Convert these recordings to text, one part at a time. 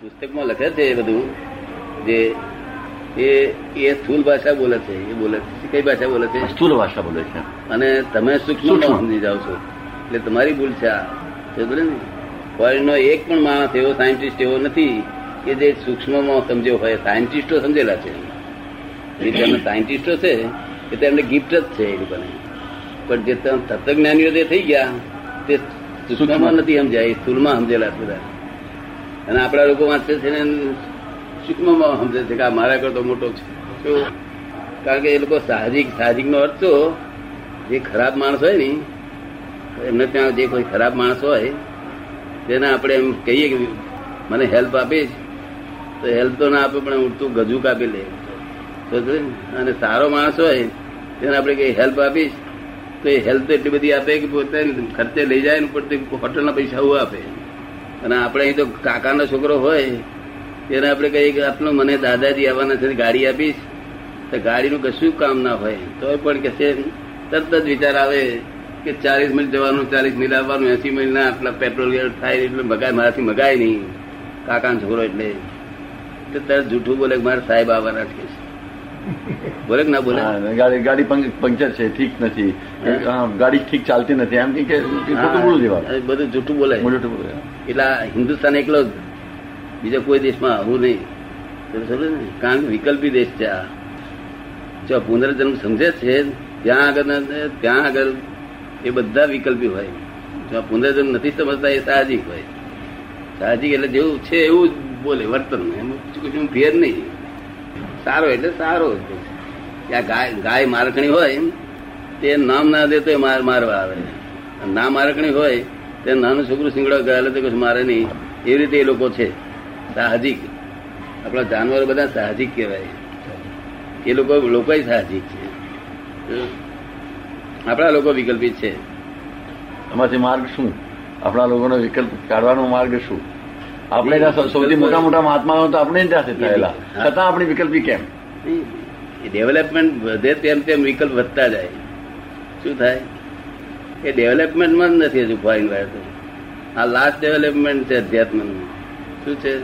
પુસ્તકમાં લખે છે એ બધું જે એ એ સ્થૂલ ભાષા બોલે છે એ બોલે છે કઈ ભાષા બોલે છે. સ્થૂલ ભાષા બોલે છે. અને તમે સૂક્ષ્મ. સમજી જાઓ છો. એટલે તમારી ભૂલ છે આ. ફોરેનનો એક પણ માણસ એવો સાયન્ટિસ્ટ એવો નથી કે જે સૂક્ષ્મમાં સમજ્યો હોય. સાયન્ટિસ્ટો સમજેલા છે. જે તેમના સાયન્ટિસ્ટો છે એ તો એમને ગિફ્ટ જ છે એ લોકોને. પણ જે તત્વજ્ઞાનીઓ જે થઈ ગયા તે સૂક્ષ્મમાં નથી સમજ્યા એ સ્થૂળમાં સમજેલા છે બધા. અને આપણા લોકો વાંચે છે ને સૂક્ષ્મમાં સમજે છે કે આ મારા કરતો મોટો છે? કારણ કે એ લોકો સાહજિક સાહજિક નો અર્થ તો જે ખરાબ માણસ હોય ને, એમને ત્યાં જે કોઈ ખરાબ માણસ હોય, તેને આપણે એમ કહીએ કે મને હેલ્પ આપીશ તો હેલ્પ તો ના આપે, પણ ઉડતું ગજુ કાપી લે. અને સારો માણસ હોય, તેને આપણે કઈ હેલ્પ આપીશ તો એ હેલ્પ એટલી બધી આપે કે પોતે ખર્ચે લઈ જાય ને પડતી હોટલના પૈસા હું આપે. અને આપણે અહીં તો કાકાનો છોકરો હોય એને આપણે કહીએ કે આટલું મને દાદાજી આવવાના છે ગાડી આપીશ. તો ગાડીનું કશું કામ ના હોય. તો પણ કે છે તરત જ વિચાર આવે કે ચાલીસ મિનિટ જવાનું ચાલીસ મિનિટ આવવાનું એસી મિનિટ ના આટલા પેટ્રોલ થાય એટલે મગાય મારાથી મગાય નહીં. કાકાનો છોકરો એટલે. તો તરત જૂઠું બોલે મારે સાહેબ આવવાના છે. બોલે ના બોલે? ગાડી ગાડી પંક્ચર છે ઠીક નથી. ગાડી ઠીક ચાલતી નથી. એમ કે ખોટું બોલું બધું જૂઠું બોલે જૂઠું બોલે. એટલે હિન્દુસ્તાન એકલો જ. બીજા કોઈ દેશમાં આવું નહીં. કારણ કે વિકલ્પી દેશ છે આ. જો પુનર્જન્મ સમજે છે, ત્યાં આગળ ત્યાં આગળ એ બધા વિકલ્પી હોય. જો પુનર્જન્મ નથી સમજતા, એ સાહજિક હોય. સાહજિક એટલે જેવું છે એવું જ બોલે વર્તન. એમાં ફેર નહીં. સારો એટલે સારો. આ ગાય ગાય મારકણી હોય, તે નામ ના દે તો એ માર, મારવા આવે. ના મારકણી હોય તે નાનું છોકરું સિંગડા ગયેલો તો કશું મારે નહીં. એવી રીતે એ લોકો છે. સાહજિક. આપણા જાનવરો બધા સાહજિક કહેવાય. એ લોકો લોકો સાહજિક છે. આપણા લોકો વિકલ્પિત છે. એમાંથી માર્ગ શું? આપણા લોકોનો વિકલ્પ કાઢવાનો માર્ગ શું? આપણે સૌથી મોટા મોટા મહાત્માઓ તો આપણે જ ત્યાંથી થયેલા. છતાં આપણી વિકલ્પી કેમ? ડેવલપમેન્ટ વધે તેમ તેમ વિકલ્પ વધતા જાય. શું થાય? એ ડેવલપમેન્ટમાં જ નથી હજુ ફોરેન વાયર આ લાસ્ટ ડેવલપમેન્ટ છે અધ્યાત્મનું. શું છે?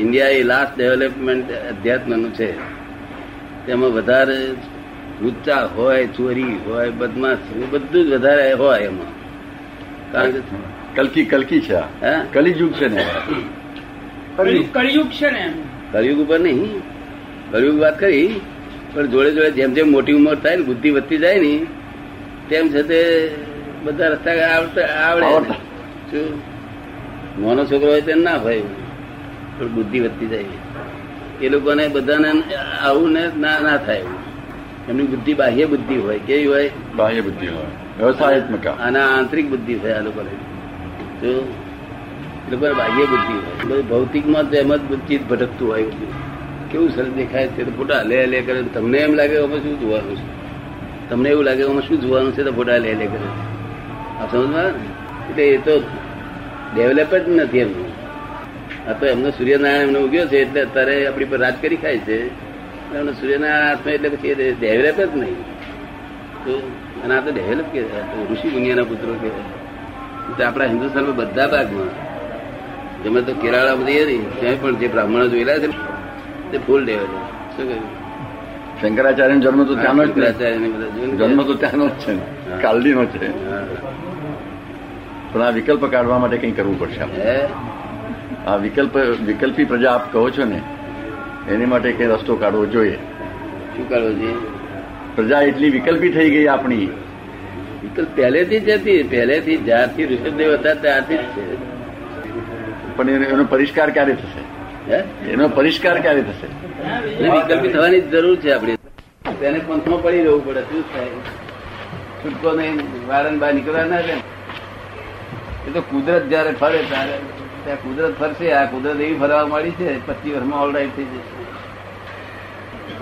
ઇન્ડિયા એ લાસ્ટ ડેવલપમેન્ટ અધ્યાત્મનું છે. તેમાં વધારે ઊંચા હોય ચોરી હોય બદમાશ બધું જ વધારે હોય એમાં. કારણ કે કલકી કલકી છે હા? કલિયુગ છે ને કળિયુગ કળિયુગ છે ને એમ. ઉપર નહીં. કળિયુગ વાત કરી પણ જોડે જોડે જેમ જેમ મોટી ઉંમર થાય ને બુદ્ધિ વધતી જાય ને તેમ છે તે બધા રસ્તા આવડે. શું? નાનો છોકરો હોય તેમ ના હોય. પણ બુદ્ધિ વધતી જાય. એ લોકોને બધાને આવું ને ના ના થાય. એવું. એમની બુદ્ધિ બાહ્ય બુદ્ધિ હોય. કેવી હોય? બાહ્ય બુદ્ધિ હોય. વ્યવસાયત્મક. અને આંતરિક બુદ્ધિ હોય આ લોકોને. જો એ લોકોને બાહ્ય બુદ્ધિ હોય. બધું ભૌતિકમાં તો એમ જ બુદ્ધિ ભટકતું હોય. બધું કેવું સરસ દેખાય છે. તો ફોટા લે લે કરે. તમને એમ લાગે અમે શું જોવાનું છે? તમને એવું લાગે એમાં શું જોવાનું છે તો ફોટા લે લે કરે. આ સમજમાં એટલે એ તો ડેવલપ જ નથી એમનું. આ તો એમનો સૂર્યનારાયણ એમનો ઉગ્યો છે એટલે અત્યારે આપણી પર રાજ કરી ખાય છે. એમનો સૂર્યનારાયણ હાથમાં એટલે પછી ડેવલપ જ નહીં. તો અને આ તો ડેવલપ કે ઋષિ મુનિયાના પુત્રો કે આપણા હિન્દુસ્તાનમાં બધા ભાગમાં તમે તો કેરાળા બધી હતી, ત્યાં પણ જે બ્રાહ્મણો જોયેલા છે, તે ફૂલ ડેવલપ શું કહ્યું? શંકરાચાર્ય જન્મ તો ત્યાંનો જ? જન્મ તો ત્યાંનો જ છે. કાલડીનો છે. પણ આ વિકલ્પ કાઢવા માટે કંઈ કરવું પડશે આપણે. આ વિકલ્પ વિકલ્પી પ્રજા આપ કહો છો ને એની માટે કઈ રસ્તો કાઢવો જોઈએ. શું કાઢવો જોઈએ? પ્રજા એટલી વિકલ્પી થઈ ગઈ આપણી. વિકલ્પ પહેલેથી જ હતી. પહેલેથી જ્યારથી ઋષભદેવ હતા ત્યારથી જ છે. પણ એનો- એનો પરિષ્કાર ક્યારે થશે? હે? એનો પરિષ્કાર ક્યારે થશે? વિકલ્પી થવાની જરૂર છે આપણે તેને પંથમાં પડી રહેવું પડે, શું થાય? છૂટકો નહીં, વારંવાર નીકળવા ના. એ તો કુદરત જયારે ફરે ત્યારે, ત્યાં કુદરત ફરશે, આ કુદરત એવી ફરવા મળી છે, પચીસ વર્ષમાં ઓલરાઈટ થઈ જશે.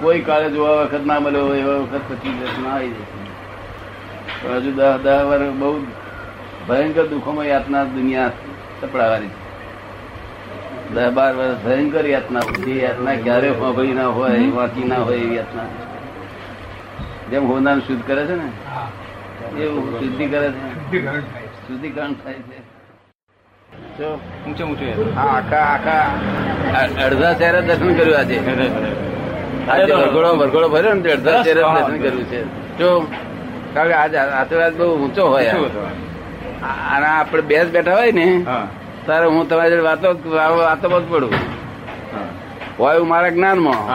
કોઈ કાળે જોવા વખત ના મળ્યો એવા વખત પચીસ વર્ષમાં આવી જશે. હજુ દસ દસ વર્ષ બહુ ભયંકર દુઃખોમાં યાતના દુનિયા સપડાવાની છે. દસ બાર વર્ષ ભયંકર યાતના, જે યાતના ક્યારે સાંભળી ના હોય વાંચી ના હોય એવી યાતના. જેમ હોનાર શુદ્ધ કરે છે ને? એવું શુદ્ધિ કરે છે. શુદ્ધિકરણ થાય છે. જો ઊંચે ઊંચું. આખા આખા. અડધા ચહેરા દર્શન કર્યું આજે. આજે વરઘોડો વરઘોડો ભર્યો ને અડધા ચહેરા દર્શન કર્યું છે. જો કારણ કે આજે આશીર્વાદ બહુ ઊંચો હોય આ- અને આપણે બે જ બેઠા હોય ને તારે હું તમારી જોડે વાતો વાતો બધ પડું. હોય મારા જ્ઞાનમાં.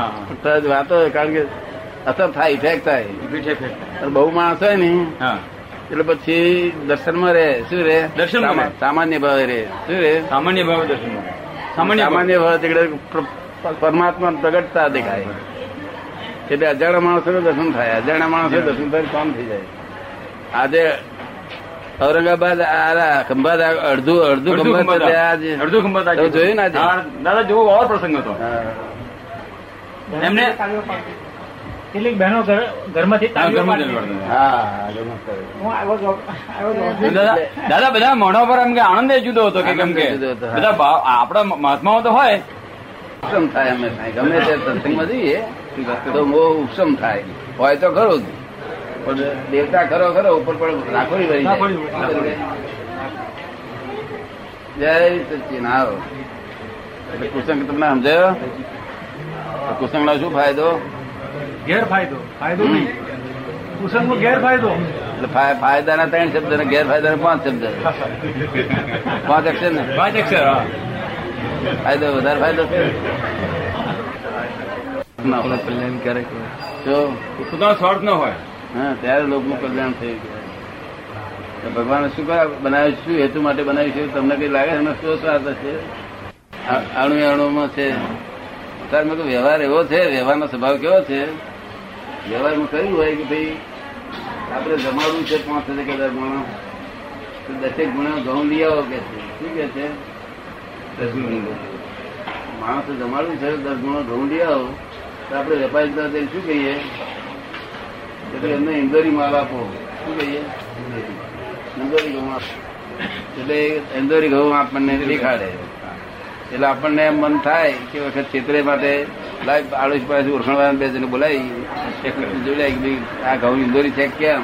વાતો કારણ કે અસર થાય ઇફેક્ટ થાય. બહુ માણસ હોય ને એટલે પછી દર્શનમાં રે શું રે દર્શન સામાન્ય ભાવે રે શું રે સામાન્ય ભાવ દર્શન સામાન્ય સામાન્ય ભાવે તે પરમાત્મા પ્રગટતા દેખાય. એટલે અજાણા માણસો દર્શન થાય. અજાણા માણસો દર્શન થાય કામ થઈ જાય. આજે ઔરંગાબાદ ખંભાત અડધું અડધું ખંભાત અડધું ખંભાત જોયું ને દાદા જેવો ઓર પ્રસંગ હતો. એમને કેટલીક બહેનો ઘરમાંથી. દાદા બધા મોઢા પર એમ કે આનંદ જુદો હતો કે કેમ કે. બધા ભાવ- આપણા મહાત્માઓ તો હોય. ઉપસમ થાય અમે ગમે તે સત્સંગમાં જઈએ તો બહુ ઉપસમ થાય. હોય તો ખરો જ. પણ દેવતા ખરો ખરો ઉપર પણ રાખોડી ભરી જય. સચિન આવો એટલે કુસંગ તમને સમજાયો? કુસંગ નો શું ફાયદો? ગેરફાયદો. ફાયદો નહીં. કુસંગનો ગેરફાયદો. એટલે ફાયદાના ત્રણ શબ્દ ને ગેરફાયદાના પાંચ શબ્દ. પાંચ અક્ષર ને? પાંચ અક્ષર ફાયદો વધારે ફાયદો? છે ના હોય. કલ્યાણકારક જો પોતાનો સ્વાર્થ ન હોય. હા ત્યારે લોકનું કલ્યાણ થઈ ગયું ભગવાન ભગવાને શું કરવા બનાવ્યું શું? હેતુ માટે બનાવ્યું છે? તમને કઈ લાગે? છે એનો શું સ્વાર્થ છે અણુ અણુમાં છે. ત્યારે મેં તો વ્યવહાર એવો છે. વ્યવહારનો સ્વભાવ કેવો છે? વ્યવહારમાં કહ્યું હોય કે ભાઈ, આપણે જમાડવું છે પાંચ હજાર કે દસ ગુણો તો દસેક ગુણો ઘઉં લઈ આવો કે છે. શું કે છે? દસ ગુણો માણસે જમાડવું છે, દસ ગુણો ઘઉં લઈ આવો. તો આપણે વેપારી તરફથી શું કહીએ? એટલે એમને ઇન્દોરી માલ આપો. શું કહીએ? ઇન્દોરી. ઘઉં એટલે ઇન્દોરી ઘઉં આપણને દેખાડે. એટલે આપણને મન થાય કે વખત ચિત્રે માટે લાઈવ આડોશ પાસે ઓળખાણવાળા બે જણ બોલાવી જોડાય કે આ ઘઉં ઇન્દોરી છે કેમ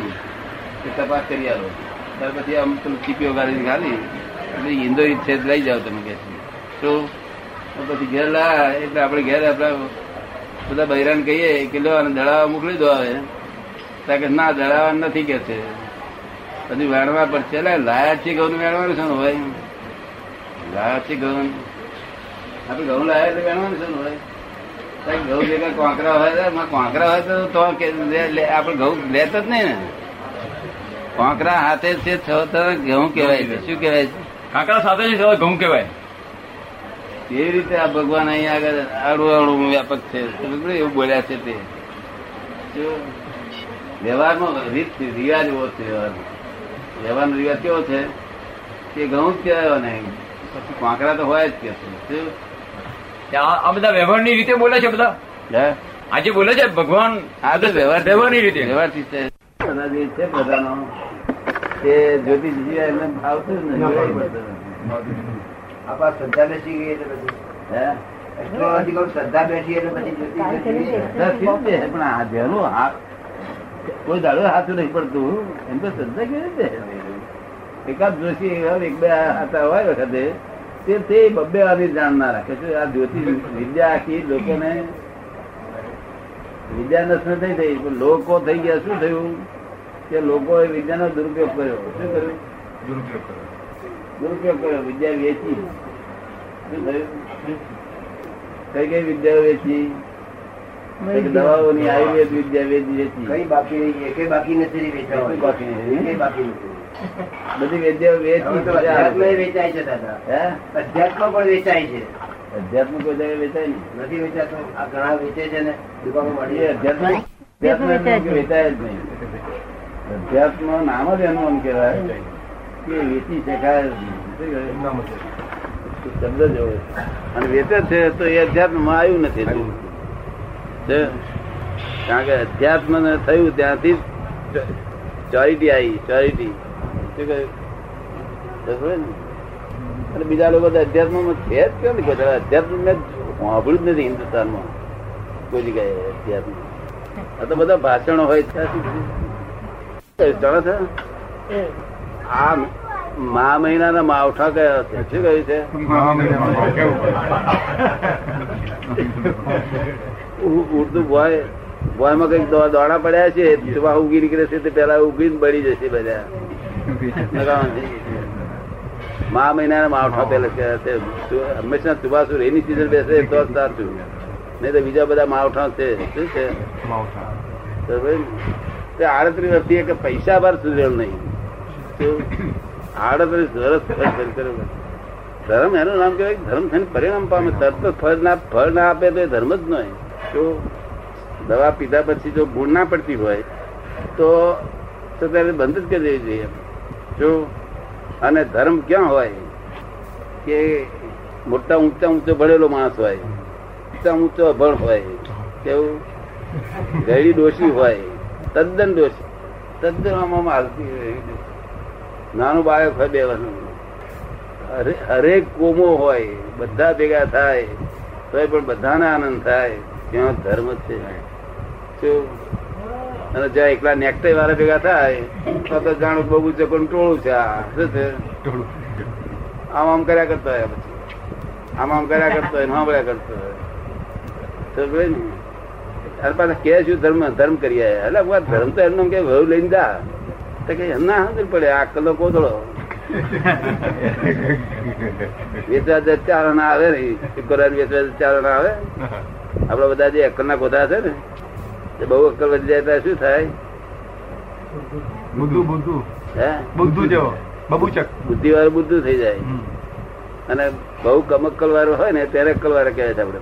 એ તપાસ કરી આવો ત્યાર પછી આમ પેલું ચીપીઓ ગાડી ખાલી, એટલે ઇન્દોરી છે લઈ જાઓ તમે કે તો પછી ઘેર લા એટલે આપણે ઘેર આપણા બધા બૈરાન કહીએ કે લો અને દડાવા મોકલી દો આવે ત્યાં કે ના દળાવા નથી કે છે. પછી વેણવા પડશે એટલે લાયા છે ઘઉં વેણવાનું છે ને ભાઈ? લાયા છે ઘઉં આપણે ઘઉં લાયા એટલે વેણવાનું છે ને હોય ઘઉં ભેગા કોંકરા હોય તો કોંકરા હોય તો આપણે ઘઉં લેતો જ નહીં ને. કોંકરા હાથે છે છ તો ઘઉં કહેવાય છે. શું કહેવાય છે? કાંકરા સાથે છે ઘઉં કહેવાય. કેવી રીતે આ ભગવાન અહીંયા આગળ આડું આડું વ્યાપક છે? એવું બોલ્યા છે તે? વ્યવહારમાં રીત રિવાજ એવો છે વ્યવહારનો વ્યવહારનો રિવાજ કેવો છે? કે ઘઉં જ કહેવાય ને પછી કાંકરા તો હોય જ કે શું? આ આ બધા વ્યવહારની રીતે બોલે છે બધા? હે? આજે બોલે છે ભગવાન? આ તો વ્યવહાર વ્યવહારની રીતે. વ્યવહારથી છે. બધા જે છે બધાનો તે જ્યોતિષજી એમને ભાવતું જ નથી. આપણા શ્રદ્ધા બેસી ગઈ એટલે પછી. હે? શ્રદ્ધા બેસી એટલે પછી જ્યોતિષ શ્રદ્ધા પણ આ જેનું હાથ કોઈ દાડો હાથું નહીં પડતું. એમ તો શ્રદ્ધા કેવી રીતે? એકાદ જોશી એક બે હતા હોય વખતે. તે તે બબ્બે વાળી જાણનાર રાખે. છે આ જ્યોતિષ વિદ્યા આખી લોકોને વિદ્યા નષ્ટ થઈ થઈ પણ લોકો થઈ ગયા શું થયું? કે લોકોએ વિદ્યાનો દુરુપયોગ કર્યો. શું કર્યું દુરુપયોગ કર્યો. દુરુપયોગ કર્યો. વિદ્યા વેચી. શું થયું? કઈ કઈ વિદ્યા વેચી? દવાઓની આયુર્વેદ વિદ્યા વેચી વેચી કઈ બાકી એકે બાકી નથી વેચાવા. બાકી બાકી નથી બધી વિદ્યાઓ હવે વેચી અધ્યાત્મ વેચાય છે દાદા. હે? અધ્યાત્મ પણ વેચાય છે. અધ્યાત્મ કોઈ જગ્યાએ વેચાય નહીં. નથી વેચાતો આ ઘણા વેચે છે ને દુકાનો મળી અધ્યાત્મ અધ્યાત્મ વેચાય જ નહીં. અધ્યાત્મ નામ જ એનું એમ કહેવાય. કે વેચી શકાય. જ નહીં. શબ્દ જ એવો છે. અને વેચે છે તો એ અધ્યાત્મમાં આવ્યું નથી. છે? કારણ કે અધ્યાત્મ થયું ત્યાંથી ચોરિટી આવી ચોરિટી શું કહ્યું? અને બીજા લોકો તો અધ્યાત્મમાં છે જ કેમ કે કોઈ અધ્યાત્મ મેં સાંભળ્યું જ નથી હિન્દુસ્તાનમાં. કોઈ જગ્યાએ અધ્યાત્મ. આ તો બધા ભાષણો હોય છે આ મા મહિનાના માવઠા કયા છે? શું કહ્યું છે? ઉડતું ભોય ભોયમાં કંઈક દોડા પડ્યા છે સુબહ ઉગી નીકળે છે તે પેલા ઉગીને બળી જશે બધા. મા મહિના માવઠા પેલા છે હંમેશા સુબાસુર એની સીઝન બેસે તો જ સાચું નહીં તો બીજા બધા માવઠા છે શું છે તો તે આડત્રીસ વર્ષથી કે પૈસા બાર સુધરેલ નહીં? આડત્રીસ વર્ષ. ધર્મ એનું નામ કહેવાય ધર્મ થઈને પરિણામ પામે તરત ફળ ના ફળ ના આપે તો એ ધર્મ જ નહીં જો દવા પીધા પછી જો ગુણ ના પડતી હોય, તો તો ત્યારે બંધ જ કરી દેવી જોઈએ. જો અને ધર્મ ક્યાં હોય કે મોટા ઊંચા ઊંચો ભણેલો માણસ હોય, ઊંચા ઊંચો અભણ હોય, કેવું? ગયડી દોષી હોય, તદ્દન દોષી તદ્દન આમાં હાલતી નાનું બાળક હોય બે વર્ષનું હરેક કોમો હોય, બધા ભેગા થાય તો પણ બધાને આનંદ થાય. ત્યાં ધર્મ છે. અને જ્યાં એકલા નેકટે વાળા ભેગા થાય તો તો જાણો છે ચકોન ટોળું છે આ. શું છે? આમ આમ કર્યા કરતો હોય પછી. આમ આમ કર્યા કરતો હોય સાંભળ્યા કરતો હોય. તો ભાઈ ને. અરે પાછા કે શું ધર્મ ધર્મ કરી આયા એટલે હું ધર્મ તો એમનો કે વહુ લઈને જા. તો કે એમના સમજ પડે આ કલો કોથળો વેચવા ચારણ આવે ને શુક્રવાર વેચવા ચારણ આવે. આપડા બધા જે અક્કલ ના ગોધા છે ને બહુ અક્કલ વધી જાય ત્યારે શું થાય? બુદ્ધુ બુદ્ધુ. હે? બુદ્ધુ જેવો. બબુચક. બુદ્ધિ વાળું બુદ્ધુ થઈ જાય. અને બહુ કમક્કલ વાળું હોય ને ત્યારે અક્કલ વાળા કહેવાય છે આપડે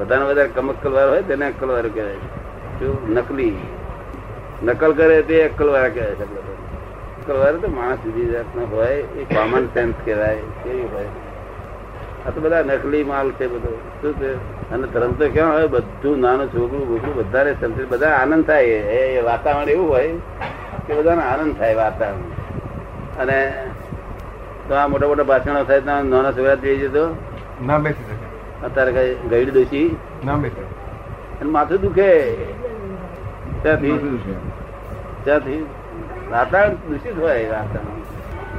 વધારે વધારે કમક્કલ વાળો હોય તેને અક્કલ વાળો કહેવાય છે. શું? નકલી. નકલ કરે તે અક્કલ વાળા કહેવાય છે આપણે તો. અક્કલ વાળો તો માણસ બીજી જાતનો હોય એ કોમન સેન્સ કહેવાય કેવી હોય. આ તો બધા નકલી માલ છે બધો. શું છે? અને ધર્મ તો કેવા હોય બધું નાનું છોકરું બોકરું બધા સમજે બધા આનંદ થાય. એ એ વાતાવરણ એવું હોય કે બધાને આનંદ થાય વાતાવરણ. અને તો આ મોટા મોટા ભાષણો થાય તો નાના છોકરા જઈ જતો. ના બેસી શકે. અત્યારે કઈ ગઈડ દોશી. ના બેસી. અને માથું દુખે. ત્યાંથી ત્યાંથી વાતાવરણ દૂષિત હોય વાતાવરણ.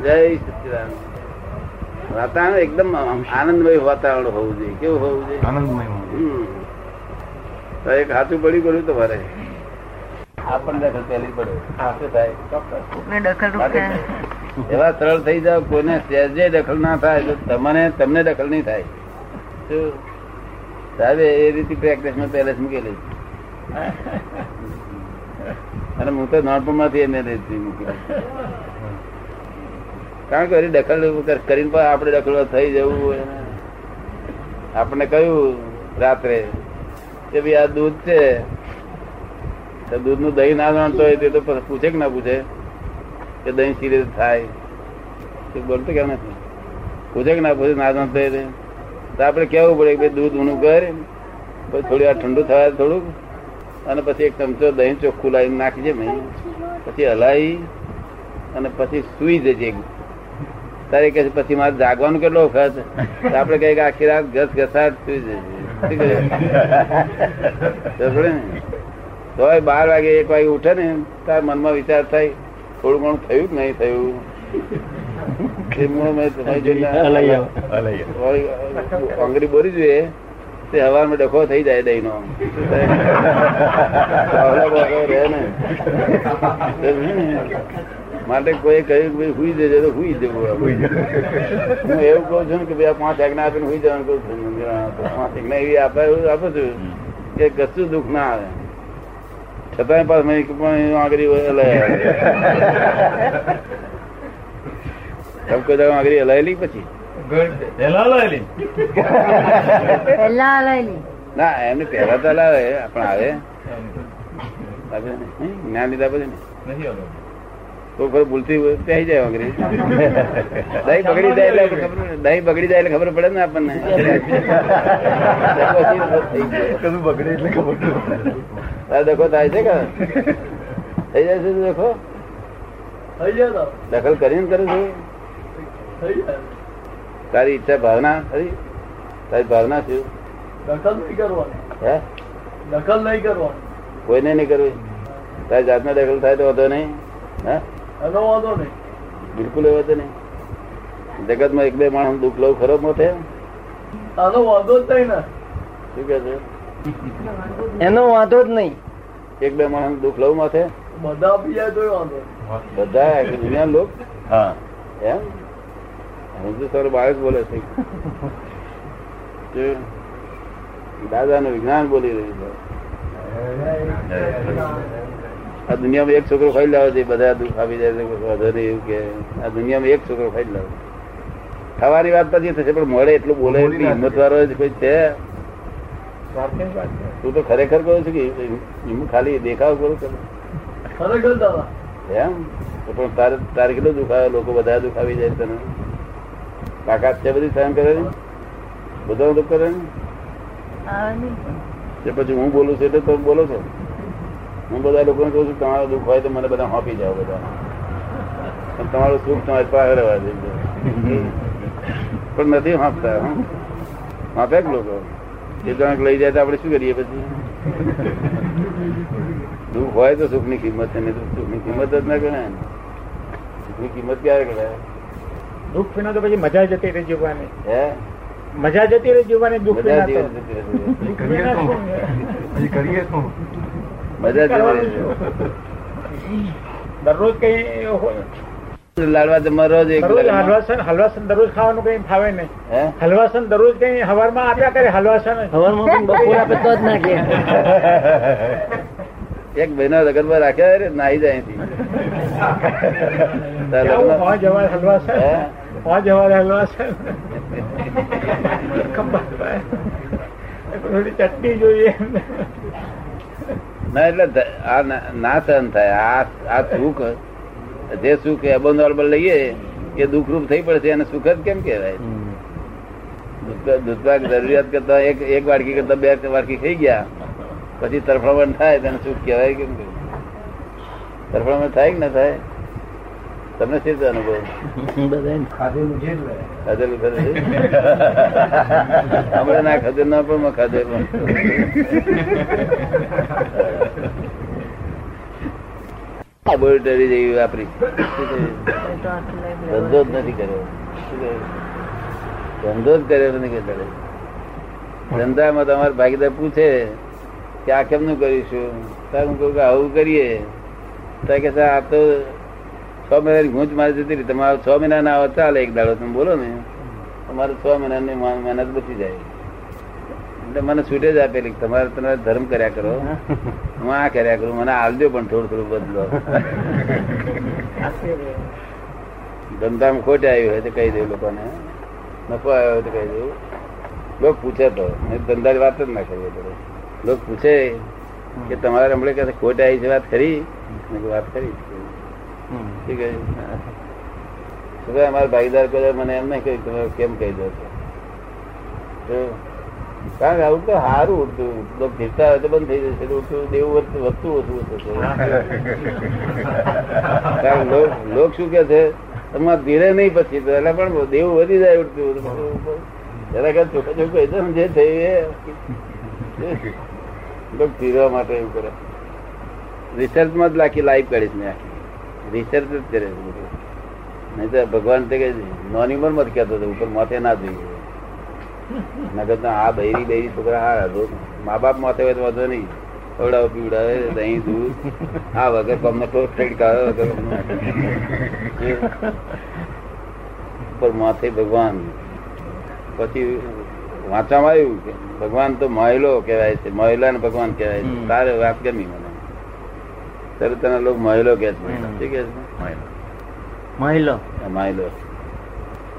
જય સચિદાન વાતાવરણ એકદમ આનંદમય વાતાવરણ હોવું જોઈએ. કેવું હોવું જોઈએ? આનંદમય એક હાથું પડ્યું કર્યું તમારે? આપણને દખલ પહેલી પડે. એવા સરળ થઈ જાવ કોઈને સહેજે દખલ ના થાય તો તમને તમને દખલ નહીં થાય. સાહેબ એ રીતે પ્રેક્ટિસમાં પહેલે મૂકેલી. અને હું તો નાનપણમાંથી એને મૂકેલી કારણ કે દખલ કરીને પણ આપણે દખલ થઈ જવું. આપણને કહ્યું રાત્રે. કે ભાઈ આ દૂધ છે. દૂધનું દહીં ના જાણતો હોય તે તો પૂછે કે ના પૂછે? કે દહીં સિરિયસ થાય? તે બોલતો કેમ નથી. પૂછે કે ના પૂછે, ના જાણતો હોય તો. આપણે કેવું પડે કે દૂધ ઊનું કર. પછી થોડી વાર ઠંડુ થાય થોડુંક. અને પછી એક ચમચો દહીં ચોખ્ખું લાવીને નાખી મેં. પછી હલાવી અને પછી સુઈ જજે તારે કે પછી મારે જાગવાનું કેટલો વખત આપણે કહીએ કે આખી રાત ઘસ ઘસાટ સુઈ જજે. તોય બાર વાગે એક વાગે ઉઠે ને તાર મનમાં વિચાર થાય થોડું ઘણું થયું કે નહીં થયું? આંગળી બોરી જોઈએ તે હવામાં ડખો થઈ જાય દહીં નો. રહે ને? માટે કોઈ કહ્યું કે ભાઈ હુઈ જજે તો હુઈ જવું હું એવું કહું છું કે ભાઈ પાંચ આજ્ઞા આપીને હુઈ જવાનું કહું છું. પાંચ આજ્ઞા એવી આપે એવું આપું છું. કે કશું દુઃખ ના આવે. છતાંય પાસ મેં પણ આગળ હલાય કોઈ દાડો આગળ હલાયેલી પછી? ના એમને પહેલા તો હલાવે પણ આવે. જ્ઞાન લીધા પછી ને તો ભૂલથી થઈ જાય અંગ્રેજ દહીં બગડી જાય એટલે દહીં બગડી જાય એટલે ખબર પડે ને આપણને. કશું બગડે એટલે ખબર તારે દેખો થાય છે કે? થઈ જાય છે દખો? દખલ કરીને કરું છું. તારી ઈચ્છા ભાવના ખરી? તારી ભાવના શું? દખલ નહીં કરવાની. હે? દખલ નહીં કરવાની. કોઈને નહીં કરવી? તારી જાતને દખલ થાય તો વધો નહીં. હે? એનો વાંધો નહીં. બિલકુલ એવો છે નહીં. જગતમાં એક બે માણસ દુઃખ લઉં ખરો મોટે આનો વાંધો જ નહીં ને. શું કે છે? એનો વાંધો જ નહીં. એક બે માણસ દુઃખ લઉં માથે બધા આપી જાય તો વાંધો નહીં. બધા? આખી દુનિયા લોક? હા. એમ? હિન્દુસ્તાન બાળક બોલે છે. દાદા નું વિજ્ઞાન બોલી રહ્યું છે. આ દુનિયામાં એક છોકરો ખાઈ લાવે છે બધા દુઃખ આવી જાય છે નહીં એવું કે. આ દુનિયામાં એક છોકરો ખાઈ લાવે ખાવાની વાત પછી થશે પણ મળે એટલું બોલે એટલી હિંમત વાળો જ કોઈ છે. તું તો ખરેખર કહું છું કે હું ખાલી દેખાવ કરું છું ખરેખર એમ? તો પણ તારે તારે કેટલો દુખાવે લોકો બધા દુખાવી જાય તને. તાકાત છે બધી સહન કરે ને બધા દુઃખ કરે ને પછી હું બોલું છું એટલે તમે બોલો છો? હું બધા લોકોને કહું છું તમારું દુઃખ હોય તો મને બધા હોપી જાઓ બધા. પણ તમારું સુખ તમારી પાસે રહેવા દેજો પણ નથી હોંપતા હં? હોંપે જ લોકો. એ જણક લઈ જાય તો આપણે શું કરીએ પછી? દુઃખ હોય તો સુખની કિંમત છે નહીં તો સુખની કિંમત જ ના ગણાય ને. સુખની કિંમત ક્યારે ગણાય? દુઃખ વિના તો પછી મજા જતી રહી જીવવાની. હે? મજા જતી રહી જીવવાની દુઃખ મજા વિના તો. જીવન જતી રહેશે. દુઃખ કરીએ વિના શું? શું? હજી કરીએ શું મજા? દરરોજ કઈ લાડવા જમવા રોજ એક હલવાસન હલવાસન દરરોજ ખાવાનું કઈ ફાવે નહીં. હલવાસન દરરોજ કઈ હવારમાં આપ્યા કરે હલવાસન હવારમાં બપોર આપે તો જ નાખે. એક મહિના લગ્નમાં રાખ્યા રે નાહી જાય હલવાસન ચટણી જોઈએ ના, એટલે આ ના- સહન થાય. આ આ સુખ, જે સુખ એબોનોર્મલ લઈએ, એ દુઃખરૂપ થઈ પડશે અને સુખ જ કેમ કહેવાય? દુષ્ભાગ જરૂરિયાત કરતા એક એક વાડકી કરતા બે વાડકી ખાઈ ગયા, પછી તરફડામણ થાય, તેને સુખ કહેવાય કેમ કે? તરફડામણ થાય કે ના થાય? તમને શું રીતે અનુભવ ખાધેલું ખરું હમણાં ના ખાધેલ ના પણ મેં ખાધેલું. લેબોરેટરી જેવી વાપરી. ધંધો જ નથી કર્યો. ધંધો જ કર્યો નથી કે ધંધામાં તમારે ભાગીદાર પૂછે કે આ કેમનું કરીશું? તારું કહું કે આવું કરીએ. તો કે આ તો છ મહિનાની ગુંજ મારી જતી રહી તમારે છ મહિના ના આવે ચાલે એક દાડો તમે બોલો ને. તમારે છ મહિનાની મહેનત બચી જાય. એટલે મને છૂટે જ આપેલી તમારે તમે ધર્મ કર્યા કરો. હું આ કર્યા કરું, મને આવજો પણ થોડું થોડું બદલો. ધંધામાં ખોટ આવ્યું હોય તો કહી દઉં લોકોને. નફો આવ્યો હોય તો કહી દઉં લોક પૂછે તો. ધંધાની વાત જ ના કરીએ પડે લોક પૂછે કે તમારે હમણાં કે ખોટ આવી છે, વાત ખરી? વાત છે શું કહે, અમારા ભાગીદાર કહે મને એમ નહીં કહ્યું તમે કેમ કહી દો છો. કારણ કે આવું તો સારું ઉડતું તો ફીરતા હોય તો બંધ થઈ જશે. ઉડતું દેવું વધતું ઓછું થશે કારણ લોક- શું કે છે? તમારે ધીરે નહીં પછી તો એટલે પણ દેવું વધી જાય ઉડતું. જરા કે ચોખ્ખા ચોખ્ખું એકદમ જે થયું એ. લોક ધીરવા માટે એવું કરે. રિસર્ચમાં જ લાખી લાઈવ કરીશ મેં. આખી રિસર્ચ જ કરે નહીં તો ભગવાન તે કે નોની ઉંમરમાં જ કહેતો હતો ઉપર માથે ના જોઈએ. નગર તો આ બૈરી બૈરી છોકરા હા મા બાપ માથે હોય તો વાંધો નહીં. ખવડાવો પીવડાવે દહીં દૂધ આ વગર કોમનો થઈ કાઢો વગર ઉપર માથે ભગવાન. પછી વાંચવામાં આવ્યું કે ભગવાન તો મહિલો કહેવાય છે મહિલા ને ભગવાન કહેવાય છે. તારે વાત ગમી તરત તને લોકો મહિલો કે છે. કે મહિલો. મહિલો.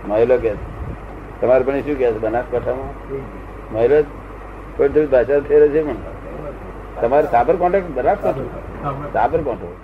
મહિલો. કે છે. તમારે પણ શું કે છે? બનાસકાંઠામાં? મહિલો પણ થોડી ભાષા થઈ રહી છે પણ? તમારે સાબરકાંઠા સાબર. સાબરકાંઠો